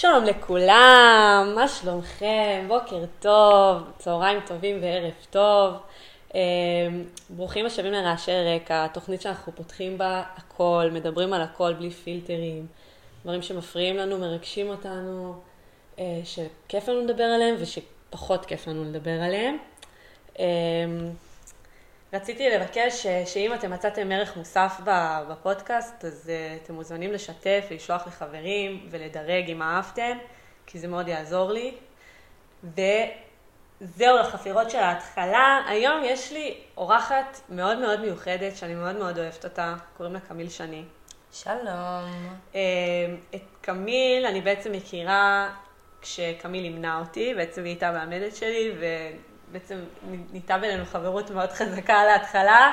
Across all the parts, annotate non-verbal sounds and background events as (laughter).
שלום לכולם, מה שלומכם? בוקר טוב, צהריים טובים וערב טוב. אה, ברוכים השבים לרעשי רקע, תוכנית שאנחנו פותחים בה הכל, מדברים על הכל בלי פילטרים, דברים שמפריעים לנו, מרגשים אותנו, אה, שכיף לנו לדבר עליהם ושפחות כיף לנו לדבר עליהם. אה, רציתי לבקש שאם אתם מצאתם ערך מוסף בפודקאסט, אז אתם מוזמנים לשתף, לשלוח לחברים ולדרג אם אהבתם, כי זה מאוד יעזור לי. וזהו לחפירות של ההתחלה. היום יש לי אורחת מאוד מאוד מיוחדת, שאני מאוד מאוד אוהבת אותה, קוראים לה קמיל שני. שלום. את קמיל אני בעצם מכירה כשקמיל אימנה אותי, בעצם היא הייתה המאמנת שלי, בעצם נהייתה בינינו חברות מאוד חזקה להתחלה.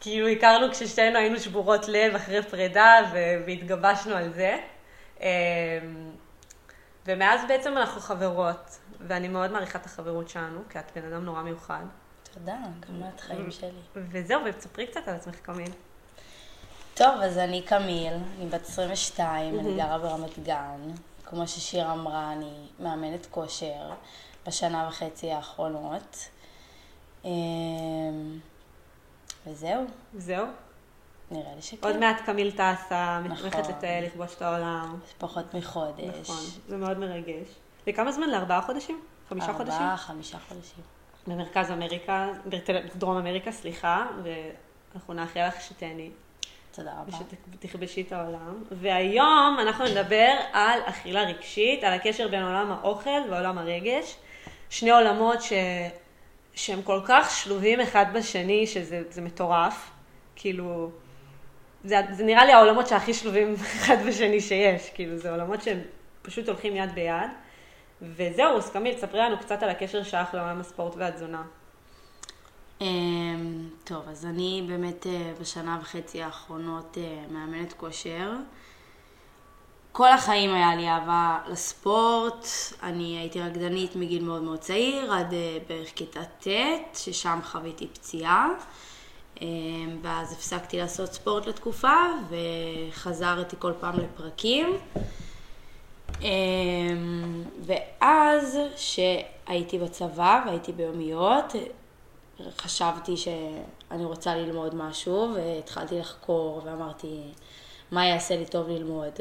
כאילו הכרנו כששתינו היינו שבורות לב אחרי פרידה והתגבשנו על זה. אמ, ומאז בעצם אנחנו חברות, ואני מאוד מעריכה את החברות שלנו, כי את בן אדם נורא מיוחד. תודה, גם את חיים שלי. וזהו, ותספרי קצת על עצמך, קמיל. טוב, אז אני קמיל, אני בת 22, אני גרה ברמת גן. כמו ששיר אמרה, אני מאמנת כושר. בשנה וחצי האחרונות. אמ, וזהו. זהו? נראה לי שכן. עוד מעט קמיל טסה, נכון. לטייל, לכבוש את העולם. פחות מחודש. נכון, זה מאוד מרגש. לכמה זמן? לארבעה חודשים? חמישה ארבע, חודשים? ארבעה, חמישה חודשים. במרכז אמריקה, דרום אמריקה, סליחה, ואנחנו נאחל לך שתהני. תודה רבה. ושתכבשי את העולם. והיום אנחנו נדבר על אכילה רגשית, על הקשר בין עולם האוכל ועולם הרגש. שני עולמות ש... שהם כל כך שלובים אחד בשני, שזה מטורף. כאילו, זה, זה נראה לי העולמות שהכי שלובים (laughs) אחד בשני שיש. כאילו, זה עולמות שהם פשוט הולכים יד ביד. וזהו, אז קמיל, תספרי לנו קצת על הקשר שלך לעולם הספורט והתזונה. אמ, טוב, אז אני באמת אה, בשנה וחצי האחרונות אה, מאמנת כושר. כל החיים היה לי אהבה לספורט, אני הייתי רקדנית מגיל מאוד מאוד צעיר, עד אה, בערך כיתה ט', ששם חוויתי פציעה. ואז הפסקתי לעשות ספורט לתקופה, וחזרתי כל פעם לפרקים. ואז, שהייתי בצבא והייתי ביומיות, חשבתי שאני רוצה ללמוד משהו, והתחלתי לחקור ואמרתי, מה יעשה לי טוב ללמוד.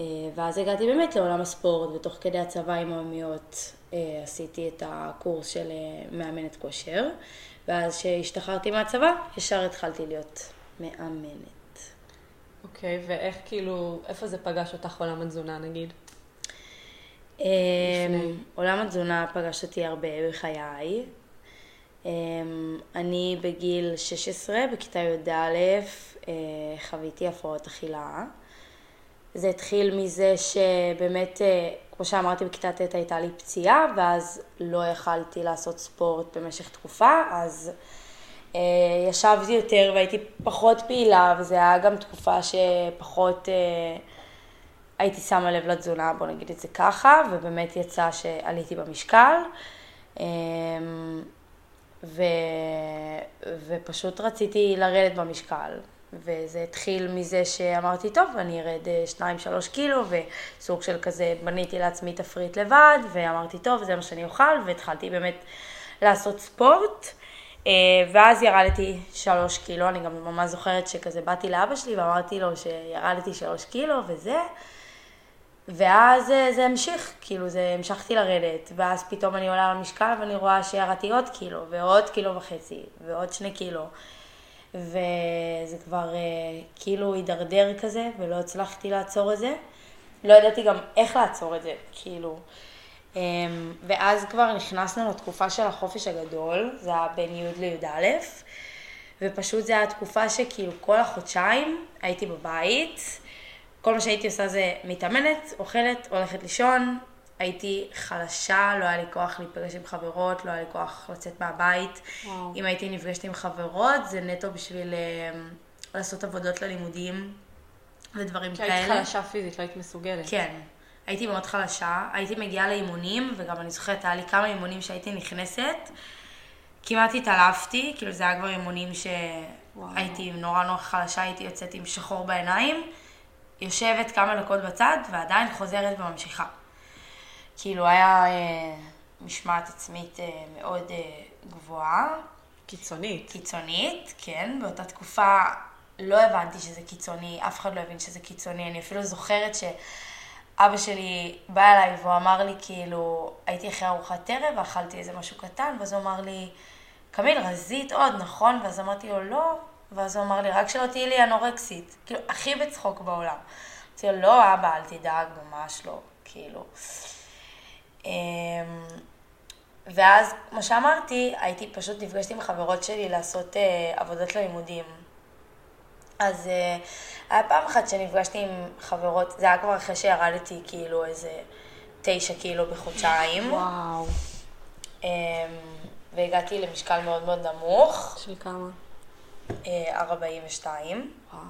אה, ואז הגעתי באמת לעולם הספורט, ותוך כדי הצבא עם האומיות אה, עשיתי את הקורס של אה, מאמנת כושר, ואז כשהשתחררתי מהצבא, ישר התחלתי להיות מאמנת. אוקיי, okay, ואיך כאילו, איפה זה פגש אותך עולם התזונה נגיד? עולם התזונה פגש אותי הרבה בחיי. אמ, אני בגיל 16, בכיתה י"א, חוויתי הפרעות אכילה. זה התחיל מזה שבאמת, אה, כמו שאמרתי, בכיתה ט' הייתה לי פציעה, ואז לא יכלתי לעשות ספורט במשך תקופה, אז אה, ישבתי יותר והייתי פחות פעילה, וזו היה גם תקופה שפחות הייתי שמה לב לתזונה, בוא נגיד את זה ככה, ובאמת יצא שעליתי במשקל. אמ, ו... ופשוט רציתי לרדת במשקל. וזה התחיל מזה שאמרתי, טוב, אני ארד 2-3 אה, קילו, וסוג של כזה, בניתי לעצמי תפריט לבד, ואמרתי, טוב, זה מה שאני אוכל, והתחלתי באמת לעשות ספורט. אה, ואז ירדתי 3 קילו, אני גם ממש זוכרת שכזה באתי לאבא שלי ואמרתי לו שירדתי 3 קילו וזה. ואז אה, זה המשיך, כאילו זה המשכתי לרדת, ואז פתאום אני עולה למשקל ואני רואה שירדתי עוד קילו, ועוד קילו וחצי, ועוד שני קילו. וזה כבר אה, כאילו הידרדר כזה, ולא הצלחתי לעצור את זה. לא ידעתי גם איך לעצור את זה, כאילו. אה, ואז כבר נכנסנו לתקופה של החופש הגדול, זה היה בין י' לי"א, ופשוט זו הייתה תקופה שכאילו כל החודשיים הייתי בבית. כל מה שהייתי עושה זה מתאמנת, אוכלת, הולכת לישון, הייתי חלשה, לא היה לי כוח להיפגש עם חברות, לא היה לי כוח לצאת מהבית. וואו. אם הייתי נפגשת עם חברות, זה נטו בשביל uh, לעשות עבודות ללימודים ודברים כאלה. כי היית חלשה פיזית, לא היית מסוגלת. כן. הייתי מאוד חלשה, הייתי מגיעה לאימונים, וגם אני זוכרת, היה לי כמה אימונים שהייתי נכנסת, כמעט התעלפתי, כאילו זה היה כבר אימונים שהייתי נורא נורא חלשה, הייתי יוצאת עם שחור בעיניים. יושבת כמה דקות בצד ועדיין חוזרת וממשיכה. כאילו היה אה, משמעת עצמית אה, מאוד אה, גבוהה. קיצונית. קיצונית, כן. באותה תקופה לא הבנתי שזה קיצוני, אף אחד לא הבין שזה קיצוני. אני אפילו זוכרת שאבא שלי בא אליי והוא אמר לי, כאילו, הייתי אחרי ארוחת ערב ואכלתי איזה משהו קטן, ואז הוא אמר לי, קמיל, רזית עוד, נכון? ואז אמרתי לו, לא. ואז הוא אמר לי, רק שלא תהיי לי אנורקסית. כאילו, הכי בצחוק בעולם. אמרתי לו, לא, אבא, אל תדאג, ממש לא. כאילו. אמ, ואז, כמו שאמרתי, הייתי, פשוט נפגשתי עם חברות שלי לעשות אה, עבודות ללימודים. אז אה, היה פעם אחת שנפגשתי עם חברות, זה היה כבר אחרי שירדתי כאילו איזה תשע קילו בחודשיים. וואו. אה, והגעתי למשקל מאוד מאוד נמוך, של כמה? אה, 42. וואו.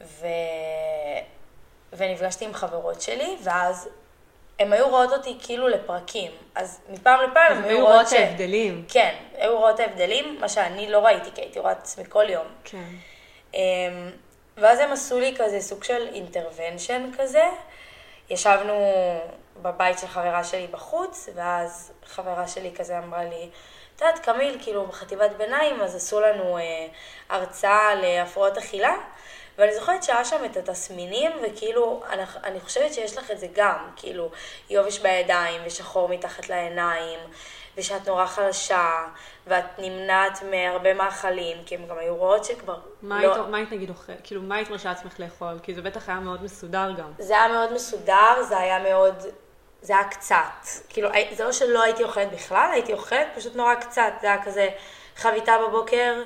ו... ונפגשתי עם חברות שלי, ואז הן היו רואות אותי כאילו לפרקים. אז מפעם לפעם הן היו רואות את ההבדלים. כן, היו רואות ההבדלים, מה שאני לא ראיתי, כי הייתי רואה את עצמי כל יום. כן. אמ, ואז הם עשו לי כזה סוג של אינטרוונשן כזה. ישבנו בבית של חברה שלי בחוץ, ואז חברה שלי כזה אמרה לי, את יודעת, קמיל, כאילו בחטיבת ביניים, אז עשו לנו אה, הרצאה להפרעות אכילה, ואני זוכרת שהיה שם את התסמינים, וכאילו, אני, אני חושבת שיש לך את זה גם, כאילו, יובש בידיים, ושחור מתחת לעיניים, ושאת נורא חלשה, ואת נמנעת מהרבה מאכלים, כי הם גם היו רואות שכבר מה לא... היית- מה היית נגיד אוכל? כאילו, מה היית מרשה לעצמך לאכול? כי זה בטח היה מאוד מסודר גם. זה היה מאוד מסודר, זה היה מאוד, זה היה קצת. כאילו, זה לא שלא הייתי אוכלת בכלל, הייתי אוכלת פשוט נורא קצת. זה היה כזה חביתה בבוקר,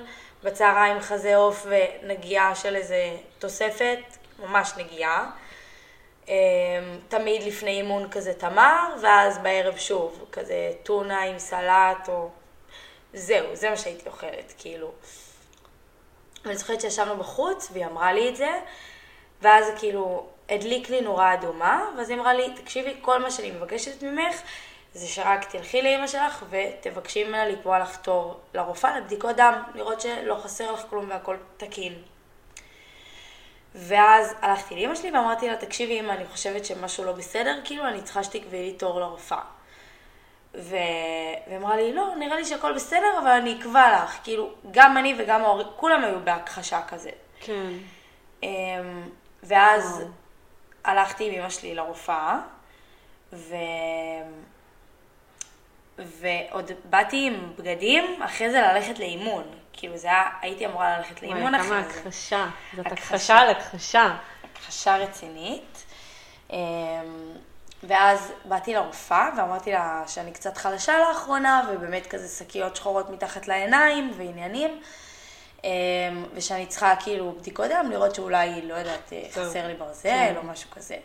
בצהריים חזה עוף ונגיעה של איזה תוספת, ממש נגיעה. אמ, תמיד לפני אימון כזה תמר, ואז בערב שוב, כזה טונה עם סלט, או... זהו, זה מה שהייתי אוכלת, כאילו. ואני זוכרת שישבנו בחוץ, והיא אמרה לי את זה, ואז כאילו הדליק לי נורה אדומה, ואז היא אמרה לי, תקשיבי, כל מה שאני מבקשת ממך, זה שרק תלכי לאימא שלך ותבקשי ממנה לקבוע לך תור לרופאה לבדיקות דם, לראות שלא חסר לך כלום והכל תקין. ואז הלכתי לאימא שלי ואמרתי לה, תקשיבי אמא, אני חושבת שמשהו לא בסדר, כאילו אני צריכה שתקבעי לי תור לרופאה. ו... והיא אמרה לי, לא, נראה לי שהכל בסדר, אבל אני אקבע לך. כאילו, גם אני וגם ההורים, כולם היו בהכחשה כזה. כן. אמ, ואז וואו. הלכתי עם אמא שלי לרופאה, ו... ועוד באתי עם בגדים, אחרי זה ללכת לאימון. כאילו זה היה, הייתי אמורה ללכת לאימון כמה אחרי זה. הכחשה. זאת הכחשה. על הכחשה. הכחשה רצינית. אמ, ואז באתי לרופאה ואמרתי לה שאני קצת חלשה לאחרונה, ובאמת כזה שקיות שחורות מתחת לעיניים ועניינים, אמ, ושאני צריכה כאילו בדיקות דם, לראות שאולי, לא יודעת. חסר לי כן. ברזל או משהו כזה.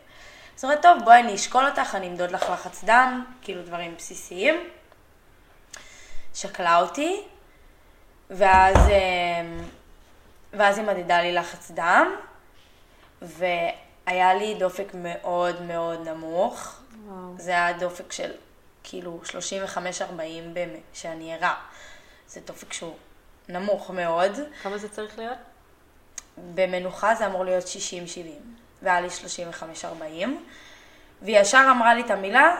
אז אומרת, טוב, בואי אני אשקול אותך, אני אמדוד לך לחץ דם, כאילו דברים בסיסיים. שקלה אותי, ואז, אמ, ואז היא מדדה לי לחץ דם, והיה לי דופק מאוד מאוד נמוך. וואו. זה היה דופק של כאילו 35-40 באמת, שאני ערה. זה דופק שהוא נמוך מאוד. כמה זה צריך להיות? במנוחה זה אמור להיות 60-70, והיה לי 35-40, והיא ישר אמרה לי את המילה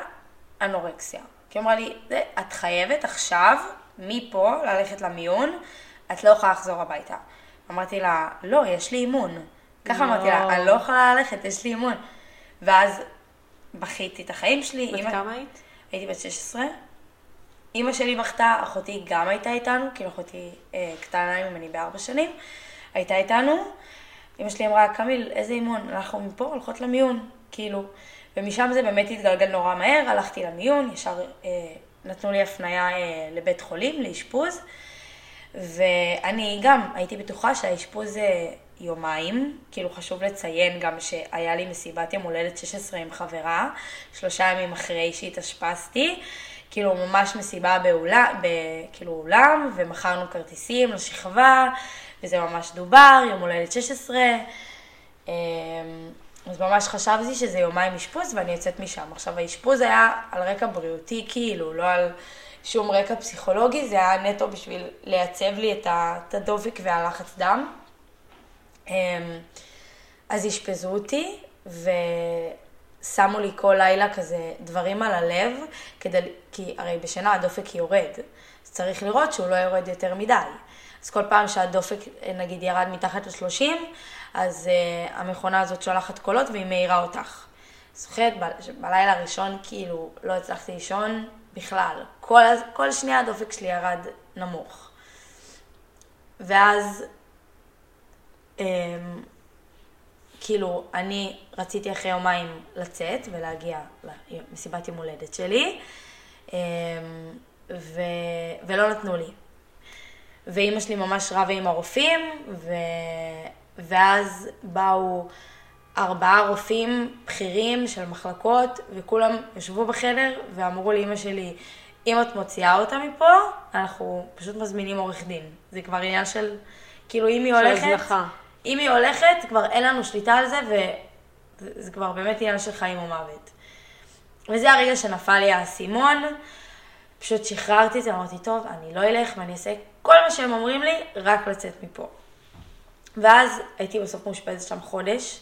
אנורקסיה. כי היא אמרה לי, "זה, את חייבת עכשיו, מפה, ללכת למיון, את לא יכולה לחזור הביתה. אמרתי לה, לא, יש לי אימון. ככה אמרתי לה, לא. אני לא יכולה ללכת, יש לי אימון. ואז בכיתי את החיים שלי. בת כמה היית? הייתי בת 16. אימא שלי בכתה, אחותי גם הייתה איתנו, כאילו אחותי אה, קטנה ממני בארבע שנים, הייתה איתנו. אימא שלי אמרה, קמיל, איזה אימון? אנחנו מפה הולכות למיון, כאילו. ומשם זה באמת התגלגל נורא מהר, הלכתי למיון, ישר אה, נתנו לי הפנייה אה, לבית חולים, לאשפוז. ואני גם הייתי בטוחה שהאשפוז זה יומיים, כאילו חשוב לציין גם שהיה לי מסיבת יום הולדת 16 עם חברה, שלושה ימים אחרי שהתאשפזתי, כאילו ממש מסיבה באולם, כאילו אולם, ומכרנו כרטיסים לשכבה, וזה ממש דובר, יום הולדת 16. אמ, אז ממש חשבתי שזה יומיים אשפוז ואני יוצאת משם. עכשיו האשפוז היה על רקע בריאותי כאילו, לא על שום רקע פסיכולוגי, זה היה נטו בשביל לייצב לי את הדופק והלחץ דם. אמ, אז אשפזו אותי, ושמו לי כל לילה כזה דברים על הלב, כדי, כי הרי בשינה הדופק יורד, אז צריך לראות שהוא לא יורד יותר מדי. אז כל פעם שהדופק, נגיד, ירד מתחת ל-30, אז uh, המכונה הזאת שולחת קולות והיא מאירה אותך. זוכרת, ב- בלילה הראשון כאילו לא הצלחתי לישון בכלל. כל, כל שנייה הדופק שלי ירד נמוך. ואז, um, כאילו, אני רציתי אחרי יומיים לצאת ולהגיע למסיבת יום הולדת שלי, um, ו... ולא נתנו לי. ואימא שלי ממש רבה עם הרופאים, ו... ואז באו ארבעה רופאים בכירים של מחלקות, וכולם ישבו בחדר ואמרו לאימא שלי, אם את מוציאה אותה מפה, אנחנו פשוט מזמינים עורך דין. זה כבר עניין של, כאילו אם היא הולכת, הזנחה. אם היא הולכת, כבר אין לנו שליטה על זה, וזה כבר באמת עניין של חיים או מוות. וזה הרגע שנפל לי האסימון, פשוט שחררתי את זה, אמרתי, טוב, אני לא אלך ואני אעשה כל מה שהם אומרים לי, רק לצאת מפה. ואז הייתי בסוף מאושפזת שם חודש.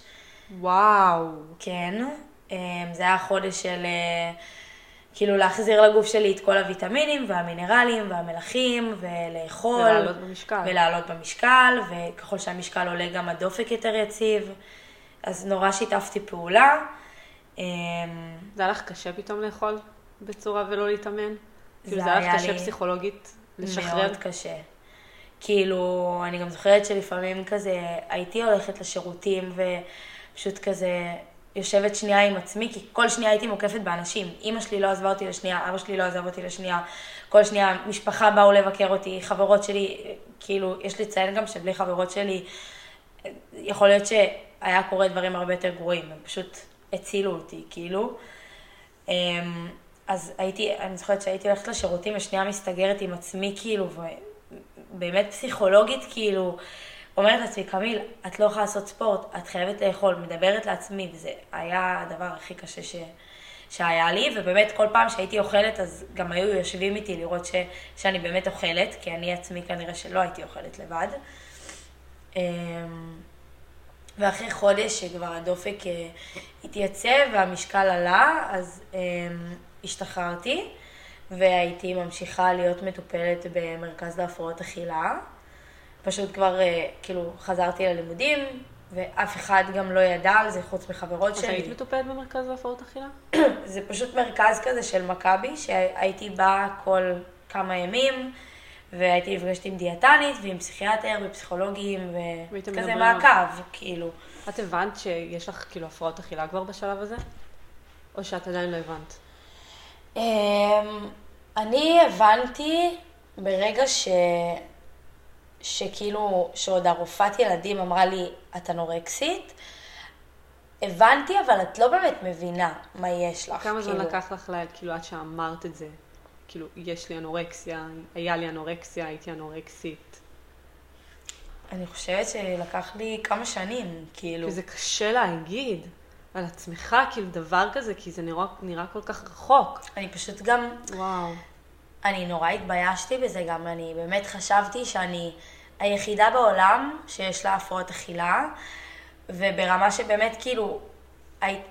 וואו. כן. אמ, זה היה חודש של אה, כאילו להחזיר לגוף שלי את כל הוויטמינים והמינרלים והמלחים ולאכול. ולעלות במשקל. ולעלות במשקל, וככל שהמשקל עולה גם הדופק יותר יציב. אז נורא שיתפתי פעולה. אמ, זה היה לך קשה פתאום לאכול בצורה ולא להתאמן? כאילו זה היה לך קשה לי פסיכולוגית לשחרר? מאוד קשה. כאילו, אני גם זוכרת שלפעמים כזה הייתי הולכת לשירותים ופשוט כזה יושבת שנייה עם עצמי, כי כל שנייה הייתי מוקפת באנשים. אימא שלי לא עזבה אותי לשנייה, אבא שלי לא עזב אותי לשנייה, כל שנייה משפחה באו לבקר אותי, חברות שלי, כאילו, יש לציין גם שבלי חברות שלי, יכול להיות שהיה קורה דברים הרבה יותר גרועים, הם פשוט הצילו אותי, כאילו. אז הייתי, אני זוכרת שהייתי הולכת לשירותים ושנייה מסתגרת עם עצמי, כאילו, ובאמת פסיכולוגית, כאילו, אומרת לעצמי, קמיל, את לא יכולה לעשות ספורט, את חייבת לאכול, מדברת לעצמי, וזה היה הדבר הכי קשה ש... שהיה לי, ובאמת כל פעם שהייתי אוכלת, אז גם היו יושבים איתי לראות ש... שאני באמת אוכלת, כי אני עצמי כנראה שלא הייתי אוכלת לבד. אמ, ואחרי חודש שכבר הדופק אה, התייצב והמשקל עלה, אז אמ, השתחררתי, והייתי ממשיכה להיות מטופלת במרכז להפרעות אכילה. פשוט כבר אה, כאילו חזרתי ללימודים, ואף אחד גם לא ידע על זה חוץ מחברות אז שלי. היית מטופלת במרכז להפרעות אכילה? (clears throat) זה פשוט מרכז כזה של מכבי, שהייתי באה כל כמה ימים, והייתי נפגשת עם דיאטנית ועם פסיכיאטר ופסיכולוגים, וכזה מעקב, כאילו. את הבנת שיש לך כאילו הפרעות אכילה כבר בשלב הזה? או שאת עדיין לא הבנת? אמ, אני הבנתי ברגע ש... שכאילו, שעוד הרופאת ילדים אמרה לי, את אנורקסית, הבנתי, אבל את לא באמת מבינה מה יש לך. כמה זמן כאילו. לקח לך, לה- כאילו, עד שאמרת את זה? כאילו, יש לי אנורקסיה, היה לי אנורקסיה, הייתי אנורקסית. אני חושבת שלקח לי כמה שנים, כאילו. כי זה קשה להגיד על עצמך, כאילו, דבר כזה, כי זה נראה, נראה כל כך רחוק. אני פשוט גם, וואו. אני נורא התביישתי בזה גם, אני באמת חשבתי שאני היחידה בעולם שיש לה הפרעות אכילה, וברמה שבאמת כאילו,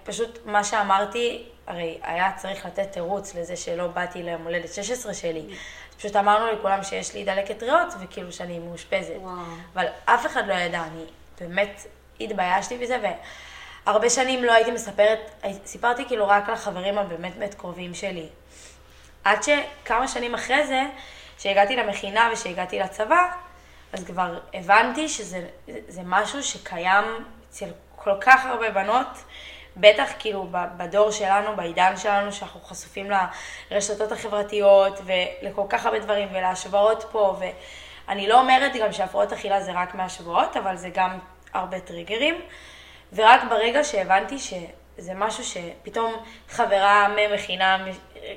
פשוט מה שאמרתי, הרי היה צריך לתת תירוץ לזה שלא באתי ליום הולדת 16 שלי. פשוט אמרנו לכולם שיש לי דלקת ריאות, וכאילו שאני מאושפזת. וואו. אבל אף אחד לא ידע, אני באמת התביישתי בזה, והרבה שנים לא הייתי מספרת, סיפרתי כאילו רק לחברים הבאמת באמת קרובים שלי. עד שכמה שנים אחרי זה, שהגעתי למכינה ושהגעתי לצבא, אז כבר הבנתי שזה זה משהו שקיים אצל כל כך הרבה בנות, בטח כאילו בדור שלנו, בעידן שלנו, שאנחנו חשופים לרשתות החברתיות ולכל כך הרבה דברים ולהשוואות פה, ואני לא אומרת גם שהפרעות אכילה זה רק מהשוואות, אבל זה גם הרבה טריגרים. ורק ברגע שהבנתי שזה משהו שפתאום חברה ממכינה,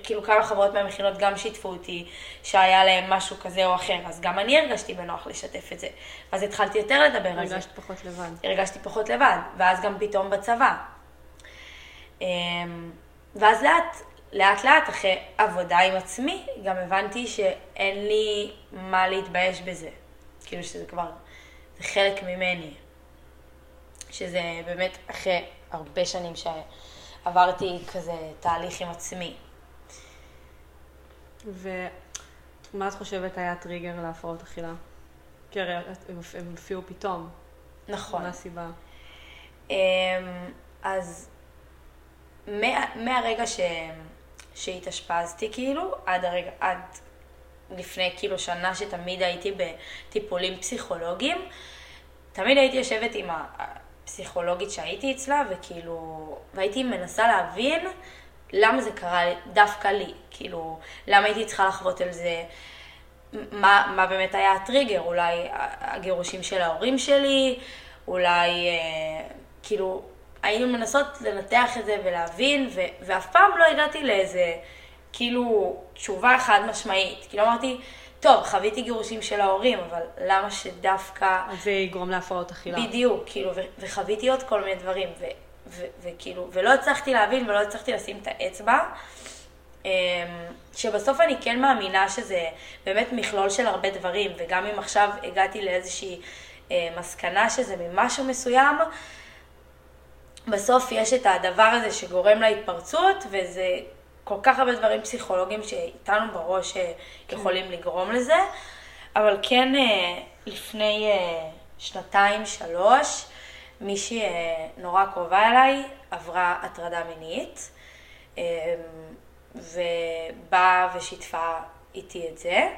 כאילו כמה חברות מהמכינות גם שיתפו אותי שהיה להם משהו כזה או אחר, אז גם אני הרגשתי בנוח לשתף את זה. אז התחלתי יותר לדבר על זה. הרגשת פחות לבד. הרגשתי פחות לבד, ואז גם פתאום בצבא. אמ, ואז לאט, לאט לאט, אחרי עבודה עם עצמי, גם הבנתי שאין לי מה להתבייש בזה. כאילו שזה כבר, זה חלק ממני. שזה באמת אחרי הרבה שנים שעברתי כזה תהליך עם עצמי. ומה את חושבת היה טריגר להפרעות אכילה? כי הרי הם הופיעו פתאום. נכון. מה הסיבה? אמ, אז מה, מהרגע ש, שהתאשפזתי כאילו, עד הרגע, עד לפני כאילו שנה שתמיד הייתי בטיפולים פסיכולוגיים, תמיד הייתי יושבת עם הפסיכולוגית שהייתי אצלה, וכאילו, והייתי מנסה להבין למה זה קרה דווקא לי, כאילו, למה הייתי צריכה לחוות על זה, מה, מה באמת היה הטריגר, אולי הגירושים של ההורים שלי, אולי, אה, כאילו, היינו מנסות לנתח את זה ולהבין, ו, ואף פעם לא הגעתי לאיזה, כאילו, תשובה חד משמעית. כאילו אמרתי, טוב, חוויתי גירושים של ההורים, אבל למה שדווקא... זה יגרום להפרעות אכילה. בדיוק, כאילו, ו- וחוויתי עוד כל מיני דברים, וכאילו, ולא הצלחתי להבין ולא הצלחתי לשים את האצבע. אמ, שבסוף אני כן מאמינה שזה באמת מכלול של הרבה דברים, וגם אם עכשיו הגעתי לאיזושהי אה, מסקנה שזה ממשהו מסוים, בסוף יש את הדבר הזה שגורם להתפרצות, וזה כל כך הרבה דברים פסיכולוגיים שאיתנו בראש אה, כן. יכולים לגרום לזה, אבל כן אה, לפני שנתיים, שלוש, מישהי נורא קרובה אליי עברה הטרדה מינית. אמ, ובאה ושיתפה איתי את זה.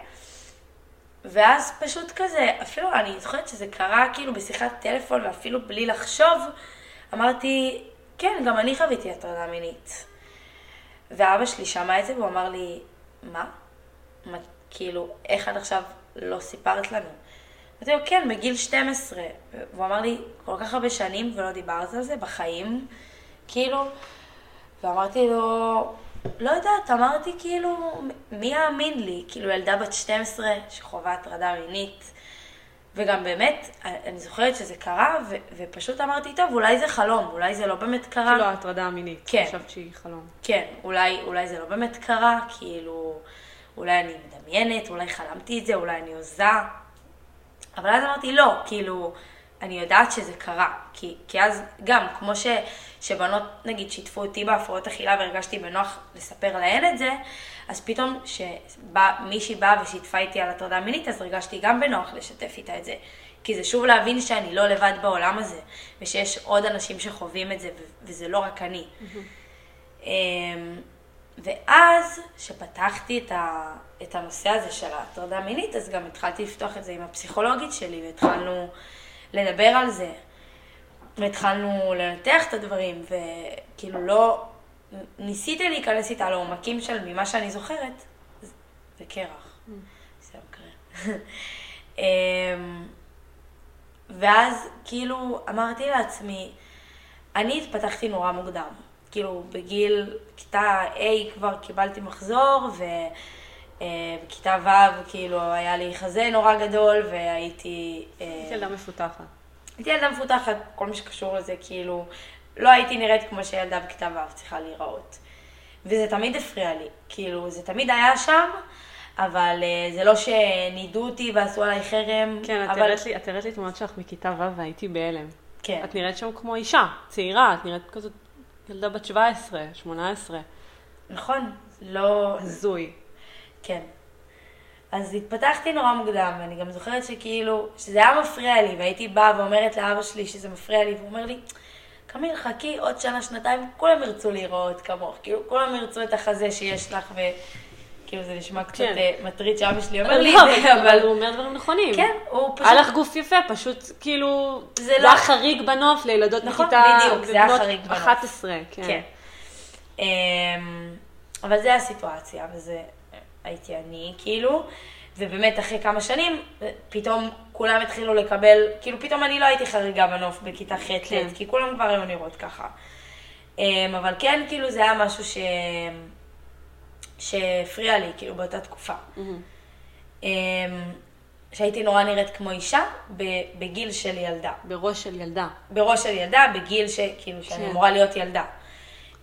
ואז פשוט כזה, אפילו אני זוכרת שזה קרה כאילו בשיחת טלפון ואפילו בלי לחשוב, אמרתי, כן, גם אני חוויתי הטרדה מינית. ואבא שלי שמע את זה והוא אמר לי, מה? מה כאילו, איך עד עכשיו לא סיפרת לנו? אמרתי לו, כן, בגיל 12. והוא אמר לי, כל כך הרבה שנים ולא דיברת על זה בחיים, כאילו, ואמרתי לו, לא יודעת, אמרתי כאילו, מי יאמין לי? כאילו ילדה בת 12 שחווה הטרדה מינית. וגם באמת, אני זוכרת שזה קרה, ו- ופשוט אמרתי, טוב, אולי זה חלום, אולי זה לא באמת קרה. כאילו ההטרדה המינית, כן. חשבת שהיא חלום. כן, אולי, אולי זה לא באמת קרה, כאילו, אולי אני מדמיינת, אולי חלמתי את זה, אולי אני הוזה. אבל אז אמרתי, לא, כאילו, אני יודעת שזה קרה. כי, כי אז גם, כמו ש, שבנות נגיד שיתפו אותי בהפרעות אכילה והרגשתי בנוח לספר להן את זה, אז פתאום כשמישהי באה ושיתפה איתי על הטרדה מינית, אז הרגשתי גם בנוח לשתף איתה את זה. כי זה שוב להבין שאני לא לבד בעולם הזה, ושיש עוד אנשים שחווים את זה, וזה לא רק אני. Mm-hmm. ואז, כשפתחתי את, ה, את הנושא הזה של ההטרדה מינית, אז גם התחלתי לפתוח את זה עם הפסיכולוגית שלי, והתחלנו לדבר על זה. והתחלנו לנתח את הדברים, וכאילו לא... ניסיתי להיכנס איתה לעומקים של ממה שאני זוכרת, זה קרח. זה מקרה. אמ, ואז כאילו אמרתי לעצמי, אני התפתחתי נורא מוקדם. כאילו בגיל כיתה A כבר קיבלתי מחזור, ובכיתה אה, ו' כאילו היה לי חזה נורא גדול, והייתי... אה, ילדה מפותחת. הייתי ילדה מפותחת, כל מה שקשור לזה, כאילו, לא הייתי נראית כמו שילדה בכיתה ו' צריכה להיראות. וזה תמיד הפריע לי, כאילו, זה תמיד היה שם, אבל uh, זה לא שנידו אותי ועשו עליי חרם. כן, אבל... את הראית לי תמונות שלך מכיתה ו' והייתי בהלם. כן. את נראית שם כמו אישה, צעירה, את נראית כזאת ילדה בת 17, 18. נכון, לא... הזוי. כן. אז התפתחתי נורא מוקדם, ואני גם זוכרת שכאילו, שזה היה מפריע לי, והייתי באה ואומרת לאבא שלי שזה מפריע לי, והוא אומר לי, קמיל, חכי עוד שנה, שנתיים, כולם ירצו להיראות כמוך, כאילו, כולם ירצו את החזה שיש לך, וכאילו זה נשמע קצת כן. אה, מטריד שאבא שלי אומר לי את זה, אבל הוא אומר דברים נכונים. כן, הוא פשוט... היה לך גוף יפה, פשוט כאילו, זה לא... היה חריג בנוף לילדות נכון, בכיתה... נכון, בדיוק, זה היה חריג בנוף. 11, כן. כן. אמ, אבל זה הסיטואציה, וזה הייתי אני, כאילו. ובאמת, אחרי כמה שנים, פתאום כולם התחילו לקבל, כאילו פתאום אני לא הייתי חריגה בנוף בכיתה ח' כן. כי כולם כבר היו נראות ככה. אמ, אבל כן, כאילו זה היה משהו ש... שהפריע לי, כאילו, באותה תקופה. Mm-hmm. שהייתי נורא נראית כמו אישה, בגיל של ילדה. בראש של ילדה. בראש של ילדה, בגיל ש... כאילו, שאני כן. אמורה להיות ילדה.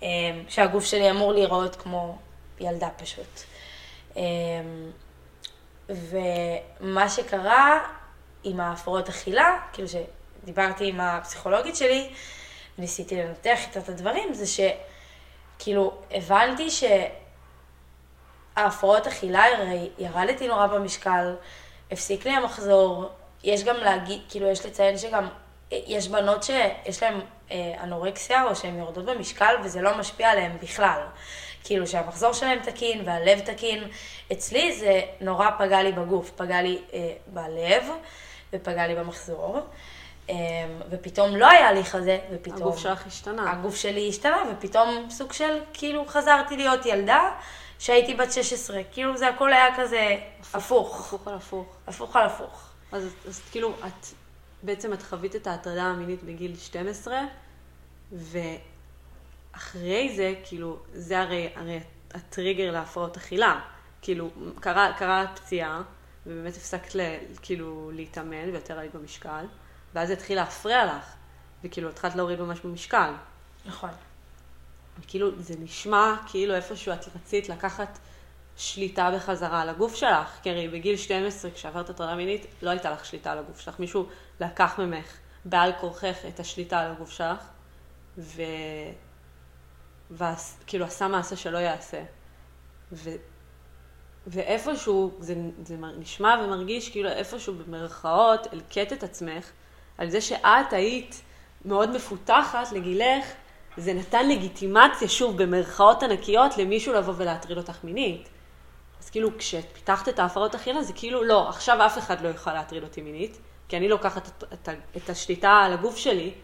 אמ, שהגוף שלי אמור להיראות כמו ילדה פשוט. ומה שקרה עם ההפרעות אכילה, כאילו דיברתי עם הפסיכולוגית שלי, ניסיתי לנתח איתה את הדברים, זה שכאילו הבנתי שההפרעות אכילה, הרי ירדתי נורא במשקל, הפסיק לי המחזור, יש גם להגיד, כאילו יש לציין שגם יש בנות שיש להן אה, אנורקסיה או שהן יורדות במשקל וזה לא משפיע עליהן בכלל. כאילו שהמחזור שלהן תקין והלב תקין. אצלי זה נורא פגע לי בגוף, פגע לי אה, בלב ופגע לי במחזור. אה, ופתאום לא היה לי כזה, ופתאום... הגוף שלך השתנה. הגוף שלי השתנה, ופתאום סוג של, כאילו חזרתי להיות ילדה שהייתי בת 16. כאילו זה הכל היה כזה הפוך. הפוך על הפוך. הפוך על הפוך. אז, אז כאילו, את, בעצם את חווית את ההטרדה המינית בגיל 12, ואחרי זה, כאילו, זה הרי, הרי הטריגר להפרעות אכילה. כאילו, קרה, קרה פציעה, ובאמת הפסקת ל, כאילו להתאמן, ויותר היית במשקל, ואז זה התחיל להפריע לך, וכאילו התחלת להוריד ממש במשקל. נכון. כאילו, זה נשמע כאילו איפשהו את רצית לקחת שליטה בחזרה על הגוף שלך, כי הרי בגיל 12, כשעברת הטרדה מינית, לא הייתה לך שליטה על הגוף שלך. מישהו לקח ממך בעל כורכך את השליטה על הגוף שלך, ו... וכאילו עשה מעשה שלא יעשה. ו... ואיפשהו, זה, זה נשמע ומרגיש כאילו איפשהו במרכאות הלקט את עצמך על זה שאת היית מאוד מפותחת לגילך, זה נתן לגיטימציה, שוב, במרכאות ענקיות, למישהו לבוא ולהטריד אותך מינית. אז כאילו, כשפיתחת את ההפרעות אכילה, זה כאילו, לא, עכשיו אף אחד לא יוכל להטריד אותי מינית, כי אני לוקחת את, את, את השליטה על הגוף שלי,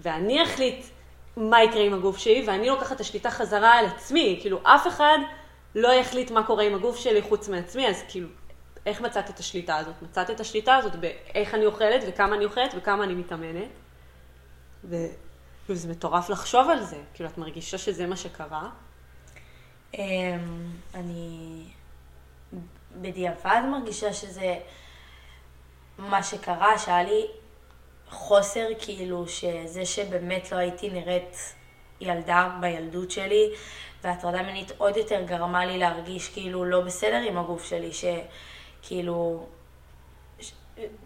ואני אחליט מה יקרה עם הגוף שלי, ואני לוקחת את השליטה חזרה על עצמי. כאילו, אף אחד לא יחליט מה קורה עם הגוף שלי חוץ מעצמי, אז כאילו, איך מצאת את השליטה הזאת? מצאת את השליטה הזאת באיך אני אוכלת, וכמה אני אוכלת, וכמה אני מתאמנת. וזה מטורף לחשוב על זה. כאילו, את מרגישה שזה מה שקרה? אמ, אני בדיעבד מרגישה שזה מה שקרה, שהיה לי חוסר, כאילו, שזה שבאמת לא הייתי נראית ילדה בילדות שלי, והטרדה מינית עוד יותר גרמה לי להרגיש כאילו לא בסדר עם הגוף שלי, שכאילו... ש...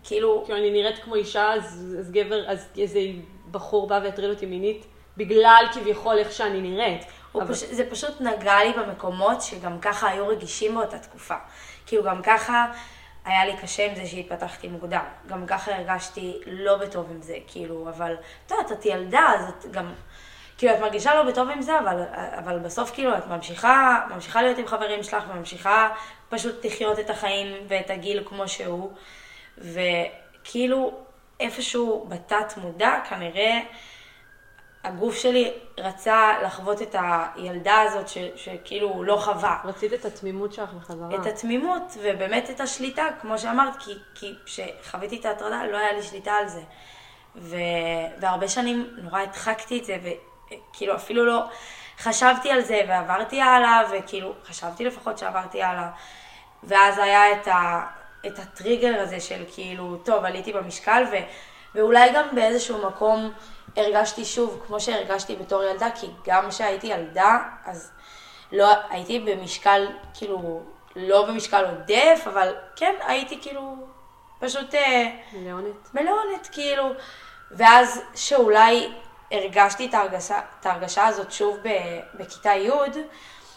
כאילו... כאילו אני נראית כמו אישה, אז, אז גבר, אז איזה בחור בא והטריד אותי מינית, בגלל כביכול איך שאני נראית. אבל... פש... זה פשוט נגע לי במקומות שגם ככה היו רגישים באותה תקופה. כאילו גם ככה היה לי קשה עם זה שהתפתחתי מוקדם. גם ככה הרגשתי לא בטוב עם זה, כאילו, אבל, את יודעת, את ילדה, אז את גם, כאילו, את מרגישה לא בטוב עם זה, אבל, אבל בסוף, כאילו, את ממשיכה, ממשיכה להיות עם חברים שלך, וממשיכה פשוט לחיות את החיים ואת הגיל כמו שהוא, וכאילו, איפשהו בתת מודע, כנראה, הגוף שלי רצה לחוות את הילדה הזאת ש, שכאילו הוא לא חווה. רצית את התמימות שלך בחזרה. את התמימות ובאמת את השליטה, כמו שאמרת, כי, כי כשחוויתי את ההטרדה לא היה לי שליטה על זה. ו, והרבה שנים נורא הדחקתי את זה, וכאילו אפילו לא חשבתי על זה ועברתי הלאה, וכאילו חשבתי לפחות שעברתי הלאה. ואז היה את, ה, את הטריגר הזה של כאילו, טוב, עליתי במשקל, ו, ואולי גם באיזשהו מקום... הרגשתי שוב כמו שהרגשתי בתור ילדה, כי גם כשהייתי ילדה, אז לא, הייתי במשקל, כאילו, לא במשקל עודף, אבל כן, הייתי כאילו פשוט... אה, מלאונית. מלאונית, כאילו. ואז שאולי הרגשתי את ההרגשה, את ההרגשה הזאת שוב בכיתה י',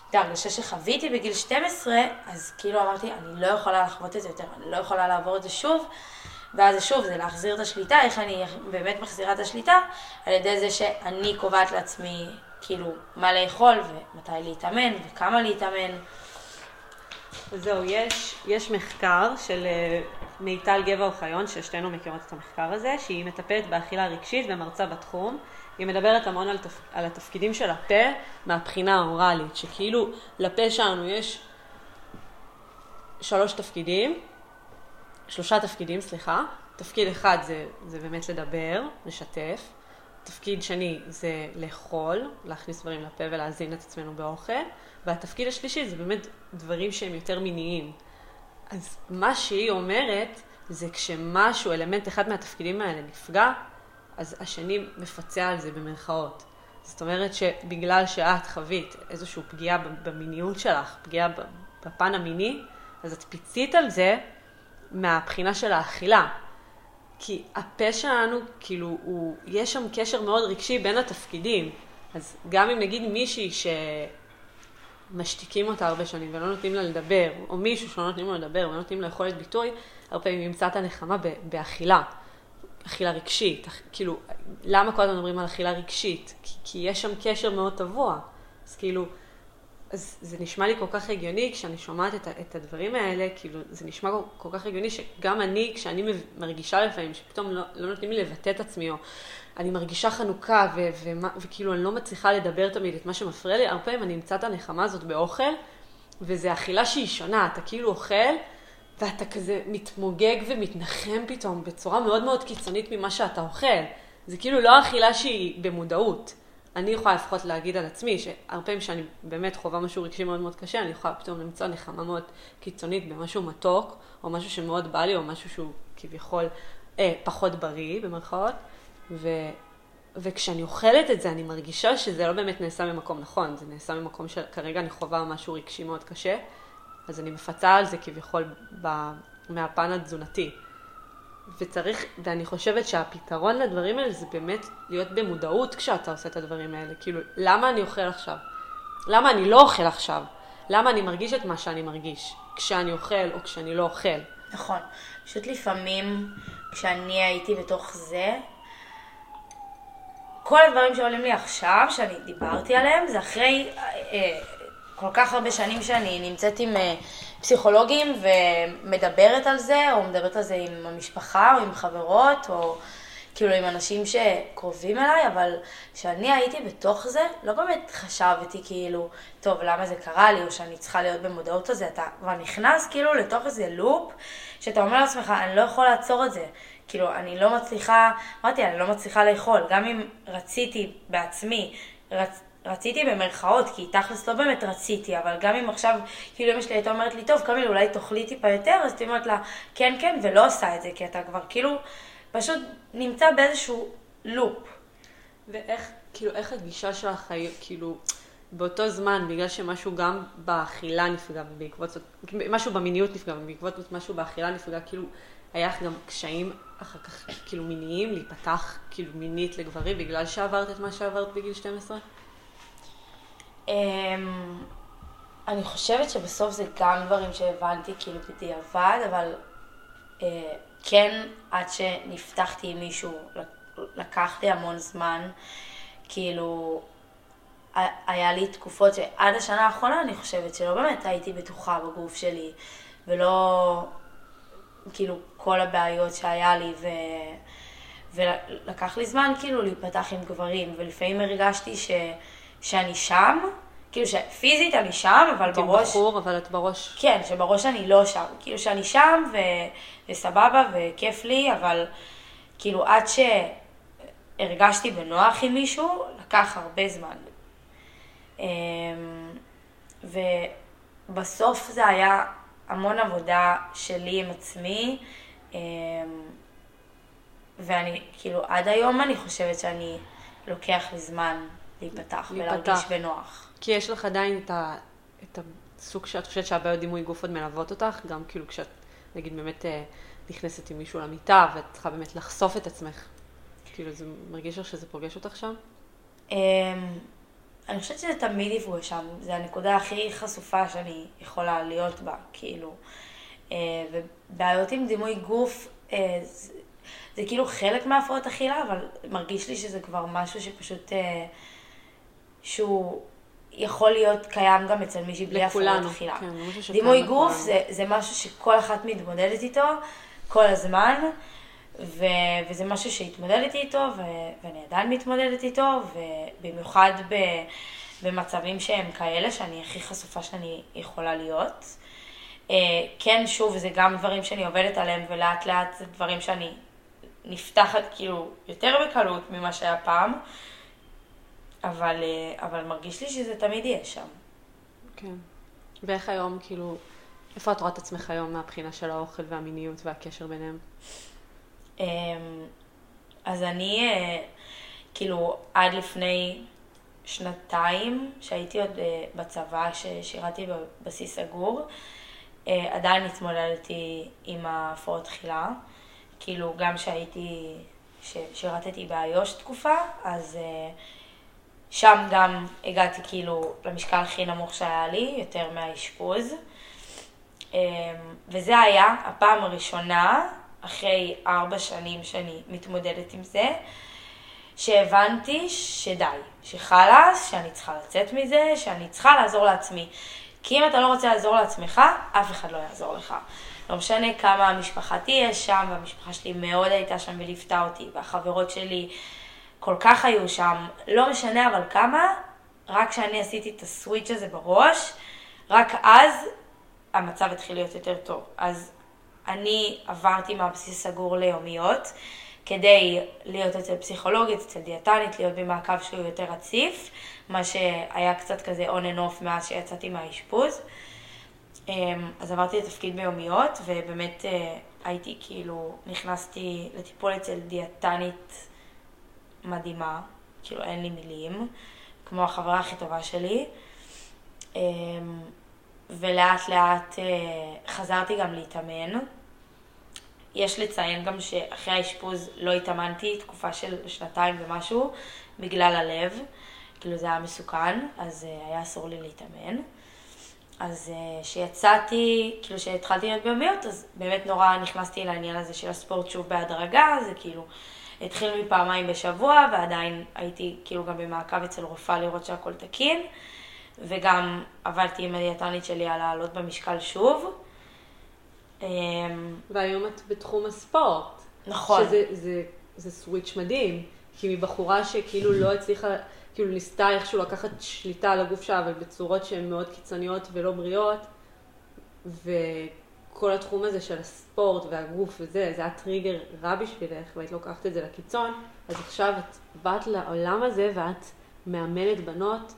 את ההרגשה שחוויתי בגיל 12, אז כאילו אמרתי, אני לא יכולה לחוות את זה יותר, אני לא יכולה לעבור את זה שוב. ואז שוב, זה להחזיר את השליטה, איך אני באמת מחזירה את השליטה, על ידי זה שאני קובעת לעצמי, כאילו, מה לאכול ומתי להתאמן וכמה להתאמן. זהו, יש, יש מחקר של אה, מיטל גבע אוחיון, ששתינו מכירות את המחקר הזה, שהיא מטפלת באכילה רגשית ומרצה בתחום. היא מדברת המון על, תפ... על התפקידים של הפה מהבחינה האוראלית, שכאילו לפה שלנו יש שלוש תפקידים, שלושה תפקידים, סליחה. תפקיד אחד זה, זה באמת לדבר, לשתף. תפקיד שני זה לאכול, להכניס דברים לפה ולהזין את עצמנו באוכל. והתפקיד השלישי זה באמת דברים שהם יותר מיניים. אז מה שהיא אומרת זה כשמשהו, אלמנט אחד מהתפקידים האלה נפגע, אז השני מפצה על זה במרכאות. זאת אומרת שבגלל שאת חווית איזושהי פגיעה במיניות שלך, פגיעה בפן המיני, אז את פיצית על זה מהבחינה של האכילה. כי הפה שלנו, כאילו, הוא, יש שם קשר מאוד רגשי בין התפקידים. אז גם אם נגיד מישהי שמשתיקים אותה הרבה שנים ולא נותנים לה לדבר, או מישהו שלא נותנים לו לדבר ולא נותנים לו יכולת ביטוי, הרבה פעמים ימצא את הנחמה באכילה. אכילה רגשית, כאילו, למה כל הזמן מדברים על אכילה רגשית? כי, כי יש שם קשר מאוד טבוע. אז כאילו, אז זה נשמע לי כל כך הגיוני כשאני שומעת את, את הדברים האלה, כאילו, זה נשמע כל, כל כך הגיוני שגם אני, כשאני מרגישה לפעמים שפתאום לא, לא נותנים לי לבטא את עצמי, או אני מרגישה חנוכה, ו, ו, ו, וכאילו אני לא מצליחה לדבר תמיד את מה שמפריע לי, הרבה פעמים אני אמצא את הנחמה הזאת באוכל, וזה אכילה שהיא שונה, אתה כאילו אוכל, ואתה כזה מתמוגג ומתנחם פתאום בצורה מאוד מאוד קיצונית ממה שאתה אוכל. זה כאילו לא אכילה שהיא במודעות. אני יכולה לפחות להגיד על עצמי, שהרבה פעמים שאני באמת חווה משהו רגשי מאוד מאוד קשה, אני יכולה פתאום למצוא נחמה מאוד קיצונית במשהו מתוק, או משהו שמאוד בא לי, או משהו שהוא כביכול אה, פחות בריא, במרכאות. ו, וכשאני אוכלת את זה, אני מרגישה שזה לא באמת נעשה ממקום נכון, זה נעשה ממקום שכרגע אני חווה משהו רגשי מאוד קשה, אז אני מפצה על זה כביכול ב, מהפן התזונתי. וצריך, ואני חושבת שהפתרון לדברים האלה זה באמת להיות במודעות כשאתה עושה את הדברים האלה. כאילו, למה אני אוכל עכשיו? למה אני לא אוכל עכשיו? למה אני מרגיש את מה שאני מרגיש כשאני אוכל או כשאני לא אוכל? נכון. פשוט לפעמים, כשאני הייתי בתוך זה, כל הדברים שעולים לי עכשיו, שאני דיברתי עליהם, זה אחרי אה, כל כך הרבה שנים שאני נמצאת עם אה, פסיכולוגים ומדברת על זה, או מדברת על זה עם המשפחה, או עם חברות, או כאילו עם אנשים שקרובים אליי, אבל כשאני הייתי בתוך זה, לא באמת חשבתי כאילו, טוב, למה זה קרה לי, או שאני צריכה להיות במודעות לזה, אתה כבר נכנס כאילו לתוך איזה לופ, שאתה אומר לעצמך, אני לא יכול לעצור את זה. כאילו, אני לא מצליחה, אמרתי, אני לא מצליחה לאכול. גם אם רציתי בעצמי, רצ... רציתי במרכאות, כי תכלס לא באמת רציתי, אבל גם אם עכשיו, כאילו אמא שלי הייתה אומרת לי, טוב, קמיל, אולי תאכלי טיפה יותר, אז הייתי אומרת לה, כן, כן, ולא עושה את זה, כי אתה כבר כאילו, פשוט נמצא באיזשהו לופ. ואיך, כאילו, איך הגישה שלך, כאילו, באותו זמן, בגלל שמשהו גם באכילה נפגע, ובעקבות זאת, משהו במיניות נפגע, ובעקבות זאת משהו באכילה נפגע, כאילו, היה לך גם קשיים אחר כך, כאילו, מיניים, להיפתח, כאילו, מינית לגברים, בגלל שעברת את מה שעברת בגיל 12? אמ, אני חושבת שבסוף זה גם דברים שהבנתי כאילו בדיעבד, אבל אה, כן, עד שנפתחתי עם מישהו, לקח לי המון זמן, כאילו, היה לי תקופות שעד השנה האחרונה אני חושבת שלא באמת הייתי בטוחה בגוף שלי, ולא, כאילו, כל הבעיות שהיה לי, ו... ולקח לי זמן כאילו להיפתח עם גברים, ולפעמים הרגשתי ש... שאני שם, כאילו שפיזית אני שם, אבל בראש... בחור, אבל את בראש... כן, שבראש אני לא שם. כאילו שאני שם ו... וסבבה וכיף לי, אבל כאילו עד שהרגשתי בנוח עם מישהו, לקח הרבה זמן. אמ, ובסוף זה היה המון עבודה שלי עם עצמי, אמ, ואני, כאילו, עד היום אני חושבת שאני, לוקח לי זמן להיפתח ולהרגיש בנוח. כי יש לך עדיין את, ה, את הסוג שאת חושבת שהבעיות דימוי גוף עוד מלוות אותך, גם כאילו כשאת, נגיד, באמת אה, נכנסת עם מישהו למיטה ואת צריכה באמת לחשוף את עצמך. כאילו, זה מרגיש לך שזה פוגש אותך שם? אמ, אני חושבת שזה תמיד יפגוש שם, זה הנקודה הכי חשופה שאני יכולה להיות בה, כאילו. אה, ובעיות עם דימוי גוף, אה, זה, זה כאילו חלק מהפרעות אכילה, אבל מרגיש לי שזה כבר משהו שפשוט... שהוא יכול להיות קיים גם אצל מישהי בלי הפרעות אכילה. כן, דימוי גוף זה, זה משהו שכל אחת מתמודדת איתו כל הזמן, ו, וזה משהו שהתמודדתי איתו, ו, ואני עדיין מתמודדת איתו, ובמיוחד ב, במצבים שהם כאלה, שאני הכי חשופה שאני יכולה להיות. אה, כן, שוב, זה גם דברים שאני עובדת עליהם, ולאט לאט זה דברים שאני נפתחת כאילו יותר בקלות ממה שהיה פעם. אבל, אה, אבל מרגיש לי שזה תמיד יהיה שם. כן. ואיך היום, כאילו, איפה את רואה את עצמך היום מהבחינה של האוכל והמיניות והקשר ביניהם? אמ, אז אני, אה, כאילו, עד לפני שנתיים, שהייתי עוד אה, בצבא, כששירתי בבסיס סגור, עדיין התמודדתי עם ההפרעות אכילה. כאילו, גם שהייתי, ששירתתי באיו"ש תקופה, אז uh, שם גם הגעתי כאילו למשקל הכי נמוך שהיה לי, יותר מהאשפוז. Um, וזה היה הפעם הראשונה, אחרי ארבע שנים שאני מתמודדת עם זה, שהבנתי שדי, שחלאס, שאני צריכה לצאת מזה, שאני צריכה לעזור לעצמי. כי אם אתה לא רוצה לעזור לעצמך, אף אחד לא יעזור לך. לא משנה כמה המשפחה תהיה שם, והמשפחה שלי מאוד הייתה שם וליוותה אותי, והחברות שלי כל כך היו שם, לא משנה אבל כמה, רק כשאני עשיתי את הסוויץ' הזה בראש, רק אז המצב התחיל להיות יותר טוב. אז אני עברתי מהבסיס סגור ליומיות, כדי להיות אצל פסיכולוגית, אצל דיאטנית, להיות במעקב שהוא יותר רציף, מה שהיה קצת כזה on and off מאז שיצאתי מהאשפוז. אמ, אז עברתי לתפקיד ביומיות, ובאמת אה, הייתי כאילו, נכנסתי לטיפול אצל דיאטנית מדהימה, כאילו אין לי מילים, כמו החברה הכי טובה שלי. אמ, ולאט לאט אה, חזרתי גם להתאמן. יש לציין גם שאחרי האשפוז לא התאמנתי תקופה של שנתיים ומשהו בגלל הלב, כאילו זה היה מסוכן, אז אה, היה אסור לי להתאמן. אז כשיצאתי, אה, כאילו שהתחלתי להיות ביומיות, אז באמת נורא נכנסתי לעניין הזה של הספורט שוב בהדרגה, זה כאילו התחיל מפעמיים בשבוע, ועדיין הייתי כאילו גם במעקב אצל רופאה לראות שהכל תקין, וגם עבדתי עם הדיאטנית שלי על לעלות במשקל שוב. אמ, והיום את בתחום הספורט. נכון. שזה זה, זה סוויץ' מדהים, כי מבחורה שכאילו לא הצליחה... כאילו ניסתה איכשהו לקחת שליטה על הגוף שלה, אבל בצורות שהן מאוד קיצוניות ולא בריאות, וכל התחום הזה של הספורט והגוף וזה, זה היה טריגר רע בשבילך, והיית לוקחת את זה לקיצון, אז עכשיו את באת לעולם הזה ואת מאמנת בנות,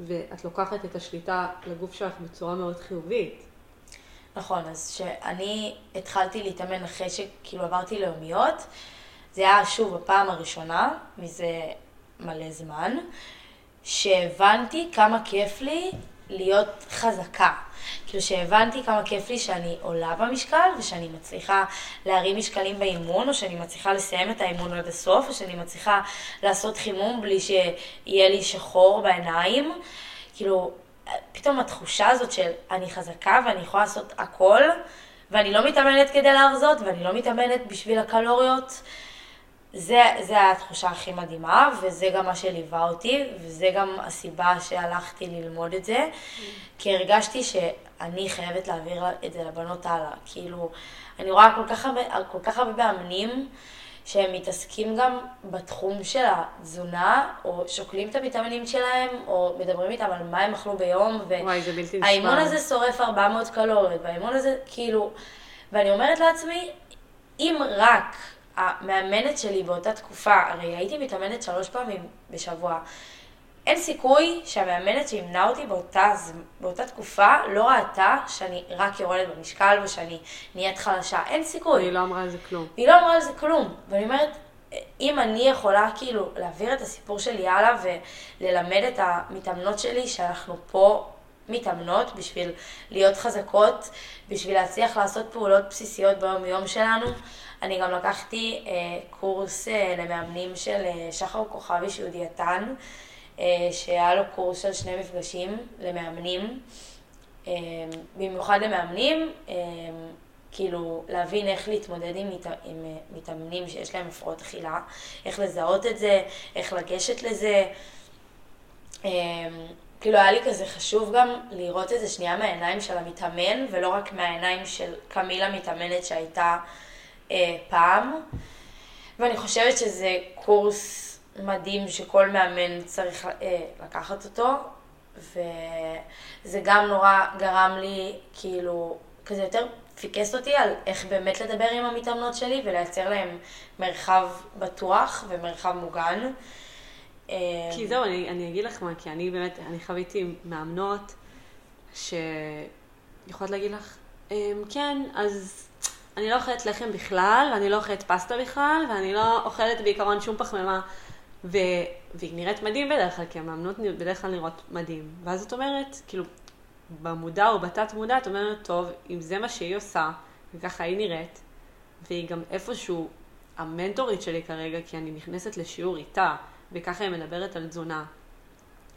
ואת לוקחת את השליטה לגוף שלך בצורה מאוד חיובית. נכון, אז כשאני התחלתי להתאמן אחרי שכאילו עברתי לאומיות, זה היה שוב הפעם הראשונה, מזה מלא זמן, שהבנתי כמה כיף לי להיות חזקה. כאילו שהבנתי כמה כיף לי שאני עולה במשקל ושאני מצליחה להרים משקלים באימון, או שאני מצליחה לסיים את האימון עד הסוף, או שאני מצליחה לעשות חימום בלי שיהיה לי שחור בעיניים. כאילו, פתאום התחושה הזאת של אני חזקה ואני יכולה לעשות הכל, ואני לא מתאמנת כדי להרזות, ואני לא מתאמנת בשביל הקלוריות. זה, זה התחושה הכי מדהימה, וזה גם מה שליווה אותי, וזה גם הסיבה שהלכתי ללמוד את זה, mm. כי הרגשתי שאני חייבת להעביר את זה לבנות הלאה. כאילו, אני רואה כל כך הרבה, כל כך הרבה מאמנים שהם מתעסקים גם בתחום של התזונה, או שוקלים את המתאמנים שלהם, או מדברים איתם על מה הם אכלו ביום, והאימון הזה שורף 400 קלוריות, והאימון הזה, כאילו, ואני אומרת לעצמי, אם רק המאמנת שלי באותה תקופה, הרי הייתי מתאמנת שלוש פעמים בשבוע. אין סיכוי שהמאמנת שימנה אותי באותה, באותה תקופה לא ראתה שאני רק יורדת במשקל ושאני נהיית חלשה. אין סיכוי. היא לא אמרה על זה כלום. היא לא אמרה על זה כלום. ואני אומרת, אם אני יכולה כאילו להעביר את הסיפור שלי הלאה וללמד את המתאמנות שלי שאנחנו פה מתאמנות בשביל להיות חזקות, בשביל להצליח לעשות פעולות בסיסיות ביום-יום שלנו, אני גם לקחתי אה, קורס אה, למאמנים של אה, שחר כוכבי, שהוא דיאטן, אה, שהיה לו קורס של שני מפגשים למאמנים, אה, במיוחד למאמנים, אה, כאילו להבין איך להתמודד עם, מת, עם אה, מתאמנים שיש להם הפרעות אכילה, איך לזהות את זה, איך לגשת לזה. אה, כאילו היה לי כזה חשוב גם לראות את זה שנייה מהעיניים של המתאמן, ולא רק מהעיניים של קמילה מתאמנת שהייתה אה, פעם, ואני חושבת שזה קורס מדהים שכל מאמן צריך אה, לקחת אותו, וזה גם נורא גרם לי, כאילו, כזה יותר פיקס אותי על איך באמת לדבר עם המתאמנות שלי ולייצר להם מרחב בטוח ומרחב מוגן. אה, כי זהו, אני, אני אגיד לך מה, כי אני באמת, אני חוויתי מאמנות שיכולות להגיד לך, אמ, כן, אז אני לא אוכלת לחם בכלל, ואני לא אוכלת פסטה בכלל, ואני לא אוכלת בעיקרון שום פחמימה. ו... והיא נראית מדהים בדרך כלל, כי המאמנות בדרך כלל נראות מדהים. ואז את אומרת, כאילו, במודע או בתת מודע, את אומרת, טוב, אם זה מה שהיא עושה, וככה היא נראית, והיא גם איפשהו המנטורית שלי כרגע, כי אני נכנסת לשיעור איתה, וככה היא מדברת על תזונה.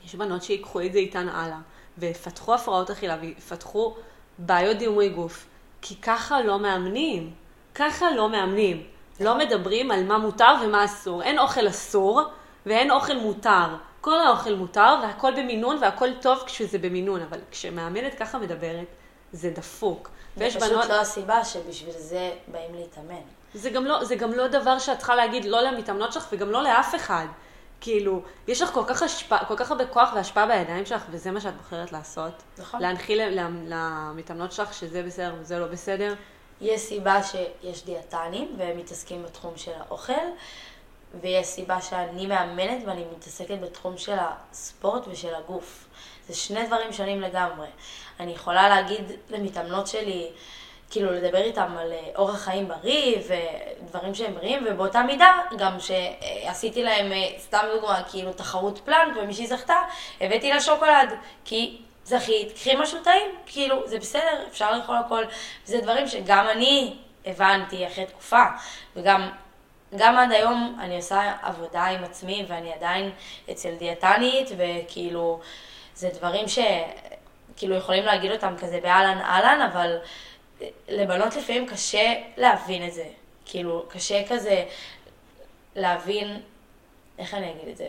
יש בנות שיקחו את זה איתן הלאה, ויפתחו הפרעות אכילה, ויפתחו בעיות דימוי גוף, כי ככה לא מאמנים. ככה לא מאמנים. לא מדברים על מה מותר ומה אסור. אין אוכל אסור ואין אוכל מותר. כל האוכל מותר והכל במינון והכל טוב כשזה במינון, אבל כשמאמנת ככה מדברת, זה דפוק. זה פשוט בנות... לא הסיבה שבשביל זה באים להתאמן. זה גם, לא, זה גם לא דבר שאת צריכה להגיד לא למתאמנות שלך וגם לא לאף אחד. כאילו, יש לך כל כך, השפע, כל כך הרבה כוח והשפעה בידיים שלך, וזה מה שאת בוחרת לעשות. נכון. להנחיל למתאמנות שלך שזה בסדר וזה לא בסדר. יש סיבה שיש דיאטנים והם מתעסקים בתחום של האוכל, ויש סיבה שאני מאמנת ואני מתעסקת בתחום של הספורט ושל הגוף. זה שני דברים שונים לגמרי. אני יכולה להגיד למתאמנות שלי, כאילו לדבר איתם על אה, אורח חיים בריא ודברים שהם בריאים, ובאותה מידה גם שעשיתי להם, אה, סתם דוגמה, כאילו תחרות פלנק ומישהי זכתה, הבאתי לה שוקולד, כי זכית, קחי משהו טעים, כאילו, זה בסדר, אפשר לאכול הכל. זה דברים שגם אני הבנתי אחרי תקופה, וגם גם עד היום אני עושה עבודה עם עצמי, ואני עדיין אצל דיאטנית, וכאילו, זה דברים שכאילו יכולים להגיד אותם כזה באהלן אהלן, אבל לבנות לפעמים קשה להבין את זה. כאילו, קשה כזה להבין, איך אני אגיד את זה?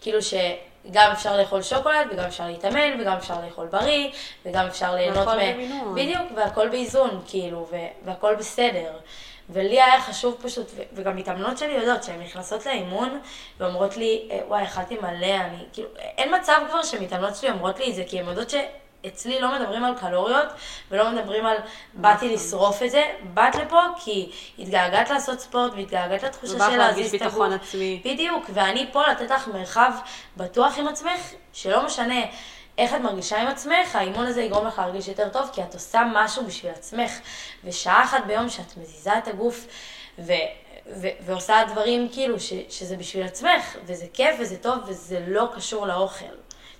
כאילו שגם אפשר לאכול שוקולד, וגם אפשר להתאמן, וגם אפשר לאכול בריא, וגם אפשר ליהנות מ... בדיוק, והכל באיזון, כאילו, והכל בסדר. ולי היה חשוב פשוט, וגם מתאמנות שלי יודעות שהן נכנסות לאימון ואומרות לי, אה, וואי, אכלתי מלא, אני, כאילו, אין מצב כבר שמתאמנות שלי אומרות לי את זה, כי הן יודעות שאצלי לא מדברים על קלוריות, ולא מדברים על באתי. לשרוף את זה, באת לפה כי התגעגעת לעשות ספורט והתגעגעת לתחושה של להזיז את הגוף. עצמי. בדיוק, ואני פה לתת לך מרחב בטוח עם עצמך, שלא משנה איך את מרגישה עם עצמך, האימון הזה יגרום לך להרגיש יותר טוב, כי את עושה משהו בשביל עצמך. ושעה אחת ביום שאת מזיזה את הגוף ו- ו- ועושה דברים כאילו ש- שזה בשביל עצמך, וזה כיף וזה טוב וזה לא קשור לאוכל.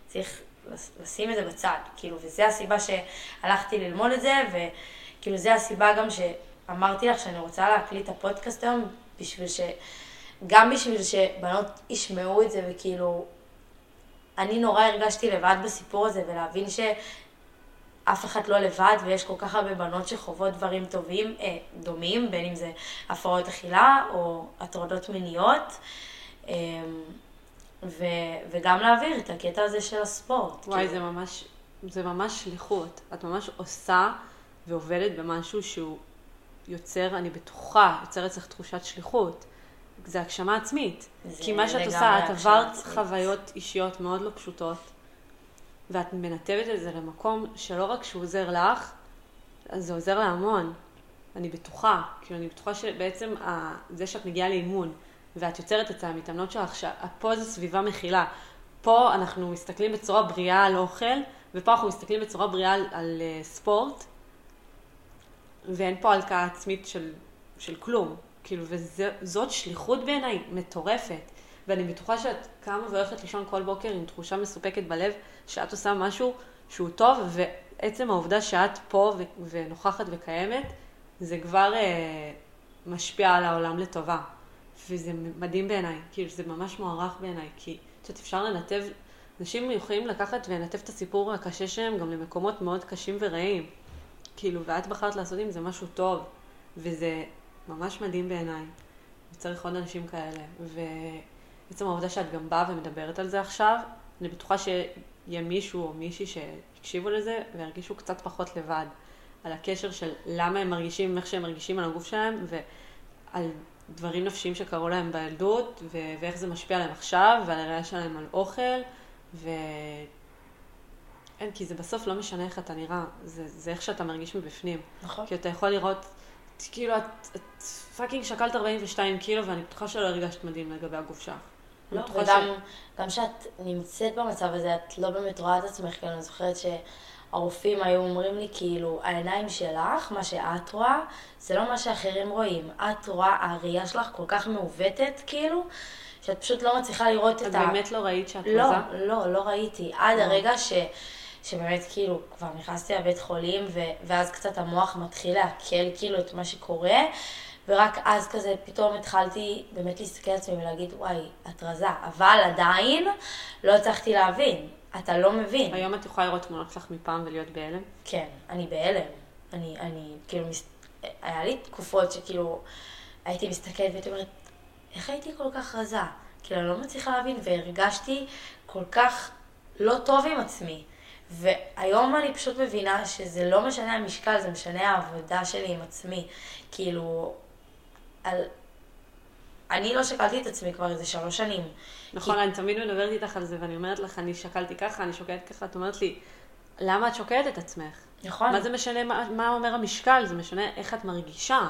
צריך לשים את זה בצד, כאילו, וזו הסיבה שהלכתי ללמוד את זה, וכאילו, זו הסיבה גם שאמרתי לך שאני רוצה להקליט את הפודקאסט היום, בשביל ש... גם בשביל שבנות ישמעו את זה, וכאילו, אני נורא הרגשתי לבד בסיפור הזה, ולהבין שאף אחד לא לבד, ויש כל כך הרבה בנות שחוות דברים טובים, אה, דומים, בין אם זה הפרעות אכילה או הטרדות מיניות. אה, ו, וגם להעביר את הקטע הזה של הספורט. וואי, כאילו. זה ממש, זה ממש שליחות. את ממש עושה ועובדת במשהו שהוא יוצר, אני בטוחה, יוצר אצלך תחושת שליחות. זה הגשמה עצמית. כי מה שאת עושה, את עברת חוויות אישיות מאוד לא פשוטות, ואת מנתבת את זה למקום שלא רק שהוא עוזר לך, אז זה עוזר להמון. אני בטוחה, כאילו אני בטוחה שבעצם זה שאת מגיעה לאימון, ואת יוצרת את המתאמנות שלך, שפה זו סביבה מכילה. פה אנחנו מסתכלים בצורה בריאה על אוכל, ופה אנחנו מסתכלים בצורה בריאה על, על uh, ספורט, ואין פה הלקאה עצמית של, של כלום. כאילו, וזאת שליחות בעיניי מטורפת. ואני בטוחה שאת קמה והולכת לישון כל בוקר עם תחושה מסופקת בלב, שאת עושה משהו שהוא טוב, ועצם העובדה שאת פה ונוכחת וקיימת, זה כבר אה, משפיע על העולם לטובה. וזה מדהים בעיניי, כאילו זה ממש מוערך בעיניי, כי את יודעת, אפשר לנתב, אנשים יכולים לקחת ולנתב את הסיפור הקשה שלהם גם למקומות מאוד קשים ורעים. כאילו, ואת בחרת לעשות עם זה משהו טוב, וזה ממש מדהים בעיניי. וצריך עוד אנשים כאלה. ובעצם העובדה שאת גם באה ומדברת על זה עכשיו, אני בטוחה שיהיה מישהו או מישהי שיקשיבו לזה וירגישו קצת פחות לבד. על הקשר של למה הם מרגישים, איך שהם מרגישים על הגוף שלהם, ועל דברים נפשיים שקרו להם בילדות, ו- ואיך זה משפיע עליהם עכשיו, ועל הראייה שלהם על אוכל, ו... אין, כי זה בסוף לא משנה איך אתה נראה, זה, זה איך שאתה מרגיש מבפנים. נכון. כי אתה יכול לראות, כאילו, את, את פאקינג שקלת 42 קילו, ואני בטוחה שלא הרגשת מדהים לגבי הגוף שלך. לא, וגם ש... גם כשאת נמצאת במצב הזה, את לא באמת רואה את עצמך, כי אני זוכרת ש... הרופאים היו אומרים לי, כאילו, העיניים שלך, מה שאת רואה, זה לא מה שאחרים רואים. את רואה, הראייה שלך כל כך מעוותת, כאילו, שאת פשוט לא מצליחה לראות את, את ה... את באמת לא ראית שאת לא, מזה? לא, לא ראיתי. עד אה. הרגע ש... שבאמת כאילו כבר נכנסתי לבית חולים, ו- ואז קצת המוח מתחיל לעכל כאילו את מה שקורה, ורק אז כזה פתאום התחלתי באמת להסתכל על עצמי ולהגיד, וואי, את רזה, אבל עדיין לא הצלחתי להבין. אתה לא מבין. היום את יכולה לראות תמונות שלך מפעם ולהיות בהלם? כן, אני בהלם. אני, אני, כאילו, מס... היה לי תקופות שכאילו, הייתי מסתכלת והייתי אומרת, איך הייתי כל כך רזה? כאילו, אני לא מצליחה להבין, והרגשתי כל כך לא טוב עם עצמי. והיום אני פשוט מבינה שזה לא משנה המשקל, זה משנה העבודה שלי עם עצמי. כאילו, על... אני לא שקלתי את עצמי כבר איזה שלוש שנים. נכון, אני תמיד מדברת איתך על זה, ואני אומרת לך, אני שקלתי ככה, אני שוקלת ככה, את אומרת לי, למה את שוקלת את עצמך? נכון. מה זה משנה מה, מה אומר המשקל? זה משנה איך את מרגישה.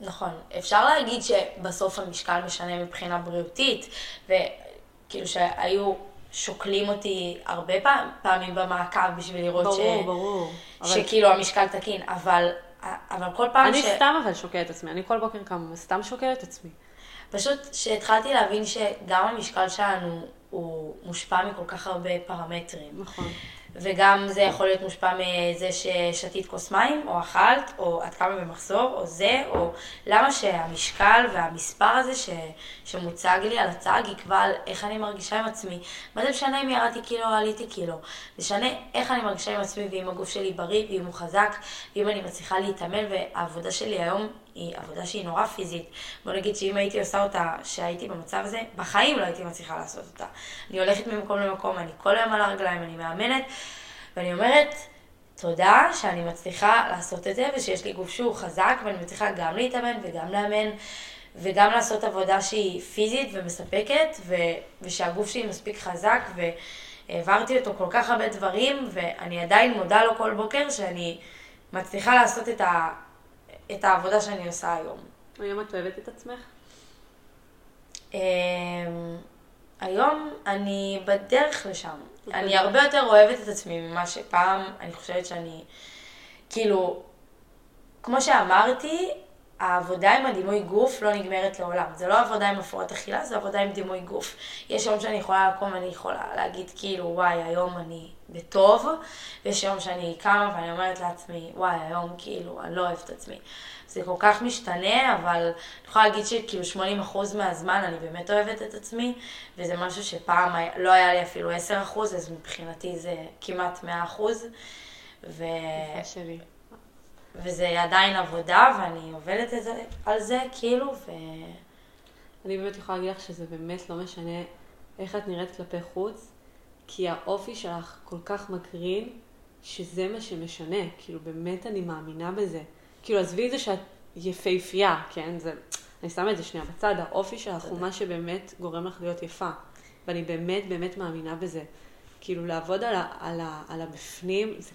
נכון. אפשר להגיד שבסוף המשקל משנה מבחינה בריאותית, וכאילו שהיו שוקלים אותי הרבה פעם, פעמים במעקב בשביל לראות ברור, ש... ברור. אבל שכאילו המשקל תקין, אבל, אבל כל פעם אני ש... סתם אבל שוקלת את עצמי, אני כל בוקר קמה וסתם שוקלת את עצמי. פשוט שהתחלתי להבין שגם המשקל שלנו הוא מושפע מכל כך הרבה פרמטרים. נכון. וגם זה יכול להיות מושפע מזה ששתית כוס מים, או אכלת, או את קמה במחזור, או זה, או למה שהמשקל והמספר הזה ש, שמוצג לי על הצג יקבע על איך אני מרגישה עם עצמי. מה זה משנה אם ירדתי קילו או עליתי קילו? זה משנה איך אני מרגישה עם עצמי, ואם הגוף שלי בריא, ואם הוא חזק, ואם אני מצליחה להתאמן, והעבודה שלי היום היא עבודה שהיא נורא פיזית. בוא נגיד שאם הייתי עושה אותה, שהייתי במצב הזה, בחיים לא הייתי מצליחה לעשות אותה. אני הולכת ממקום למקום, אני כל היום על הרגליים, אני מאמנת, ואני אומרת, תודה שאני מצליחה לעשות את זה, ושיש לי גוף שהוא חזק, ואני מצליחה גם להתאמן וגם לאמן, וגם לעשות עבודה שהיא פיזית ומספקת, ו- ושהגוף שלי מספיק חזק, והעברתי אותו כל כך הרבה דברים, ואני עדיין מודה לו כל בוקר שאני מצליחה לעשות את, ה- את העבודה שאני עושה היום. היום את אוהבת את עצמך? אמ, היום אני בדרך לשם. אני הרבה יותר אוהבת את עצמי ממה שפעם, אני חושבת שאני, כאילו, כמו שאמרתי, העבודה עם הדימוי גוף לא נגמרת לעולם. זה לא עבודה עם הפרעות אכילה, זה עבודה עם דימוי גוף. יש יום שאני יכולה לקום ואני יכולה להגיד כאילו, וואי, היום אני בטוב, ויש יום שאני קמה ואני אומרת לעצמי, וואי, היום כאילו, אני לא אוהבת את עצמי. זה כל כך משתנה, אבל אני יכולה להגיד שכאילו 80% מהזמן אני באמת אוהבת את עצמי, וזה משהו שפעם לא היה לי אפילו 10%, אז מבחינתי זה כמעט 100%. ו... שלי. וזה עדיין עבודה, ואני עובדת את זה, על זה, כאילו, ו... אני באמת יכולה להגיד לך שזה באמת לא משנה איך את נראית כלפי חוץ, כי האופי שלך כל כך מקרין, שזה מה שמשנה. כאילו, באמת אני מאמינה בזה. כאילו, עזבי את זה שאת יפהפייה, כן? זה... אני שמה את זה שנייה בצד, האופי שלך הוא מה שבאמת גורם לך להיות יפה. ואני באמת באמת מאמינה בזה. כאילו, לעבוד על, ה, על, ה, על הבפנים, זה,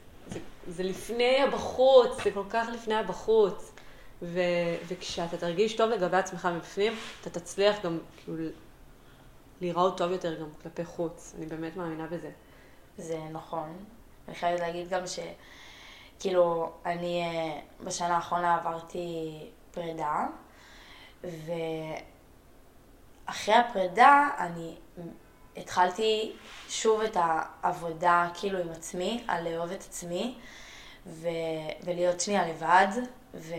זה, לפני הבחוץ, זה כל כך לפני הבחוץ. ו, וכשאתה תרגיש טוב לגבי עצמך מבפנים, אתה תצליח גם כאילו להיראות טוב יותר גם כלפי חוץ. אני באמת מאמינה בזה. זה נכון. אני חייבת להגיד גם ש... כאילו, אני אה, בשנה האחרונה עברתי פרידה, ואחרי הפרידה אני התחלתי שוב את העבודה כאילו עם עצמי, על לאהוב את עצמי, ו... ולהיות שנייה לבד, ו...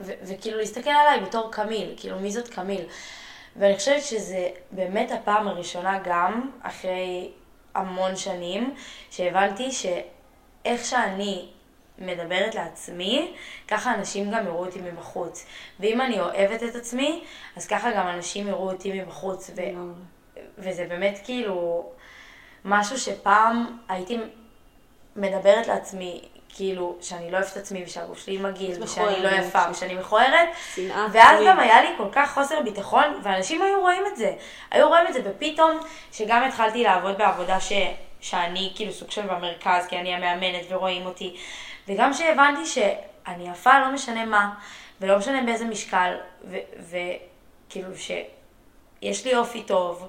ו... וכאילו להסתכל עליי בתור קמיל, כאילו מי זאת קמיל. ואני חושבת שזה באמת הפעם הראשונה גם, אחרי המון שנים, שהבנתי שאיך שאני מדברת לעצמי, ככה אנשים גם יראו אותי מבחוץ. ואם אני אוהבת את עצמי, אז ככה גם אנשים יראו אותי מבחוץ. ו... וזה באמת כאילו משהו שפעם הייתי מדברת לעצמי, כאילו, שאני לא אוהבת את עצמי ושהגוף שלי מגעיל, ושאני לא יפה, ושאני מכוערת, ואז. גם היה לי כל כך חוסר ביטחון, ואנשים היו רואים את זה. היו רואים את זה, ופתאום, שגם התחלתי לעבוד בעבודה ש... שאני כאילו סוג של במרכז, כי אני המאמנת ורואים אותי, וגם שהבנתי שאני יפה לא משנה מה, ולא משנה באיזה משקל, ו- וכאילו שיש לי אופי טוב.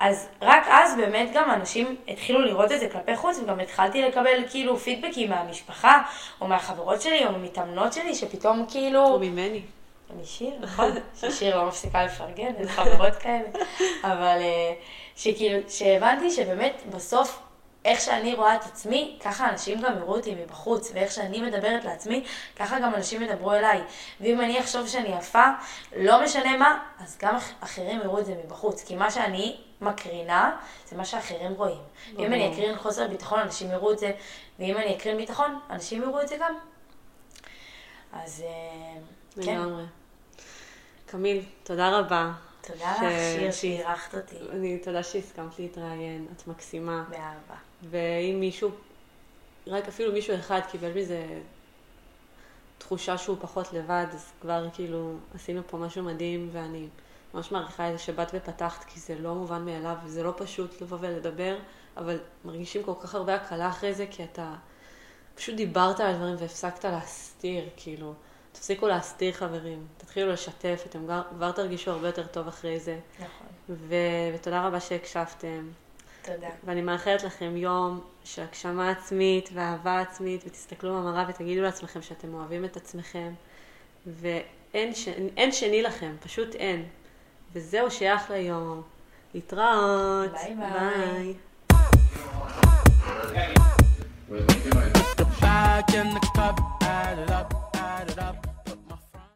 אז רק אז באמת גם אנשים התחילו לראות את זה כלפי חוץ, וגם התחלתי לקבל כאילו פידבקים מהמשפחה, או מהחברות שלי, או ממתאמנות שלי, שפתאום כאילו... או ממני. אני שיר, נכון? (laughs) ששיר לא מפסיקה לפרגן, איזה חברות כאלה. אבל אה, שכאילו, שהבנתי שבאמת בסוף איך שאני רואה את עצמי, ככה אנשים גם יראו אותי מבחוץ, ואיך שאני מדברת לעצמי, ככה גם אנשים ידברו אליי. ואם אני אחשוב שאני יפה, לא משנה מה, אז גם אחרים יראו את זה מבחוץ. כי מה שאני מקרינה, זה מה שאחרים רואים. ואם אני אקרין חוסר ביטחון, אנשים יראו את זה, ואם אני אקרין ביטחון, אנשים יראו את זה גם. אז אה, כן. לגמרי. קמיל, תודה רבה. תודה לך, שיר, שאירחת אותי. אני, תודה שהסכמת להתראיין, את מקסימה. באהבה. ואם מישהו, רק אפילו מישהו אחד קיבל מזה תחושה שהוא פחות לבד, אז כבר כאילו עשינו פה משהו מדהים, ואני ממש מעריכה את זה שבאת ופתחת, כי זה לא מובן מאליו, וזה לא פשוט לבוא ולדבר, אבל מרגישים כל כך הרבה הקלה אחרי זה, כי אתה פשוט דיברת על הדברים והפסקת להסתיר, כאילו. תפסיקו להסתיר חברים, תתחילו לשתף, אתם כבר, כבר תרגישו הרבה יותר טוב אחרי זה. נכון. ו, ותודה רבה שהקשבתם. תודה. ואני מאחלת לכם יום של הגשמה עצמית ואהבה עצמית, ותסתכלו במראה ותגידו לעצמכם שאתם אוהבים את עצמכם, ואין ש... שני לכם, פשוט אין. וזהו, שייך ליום. להתראות. ביי ביי. Back in the club, add it up, add it up.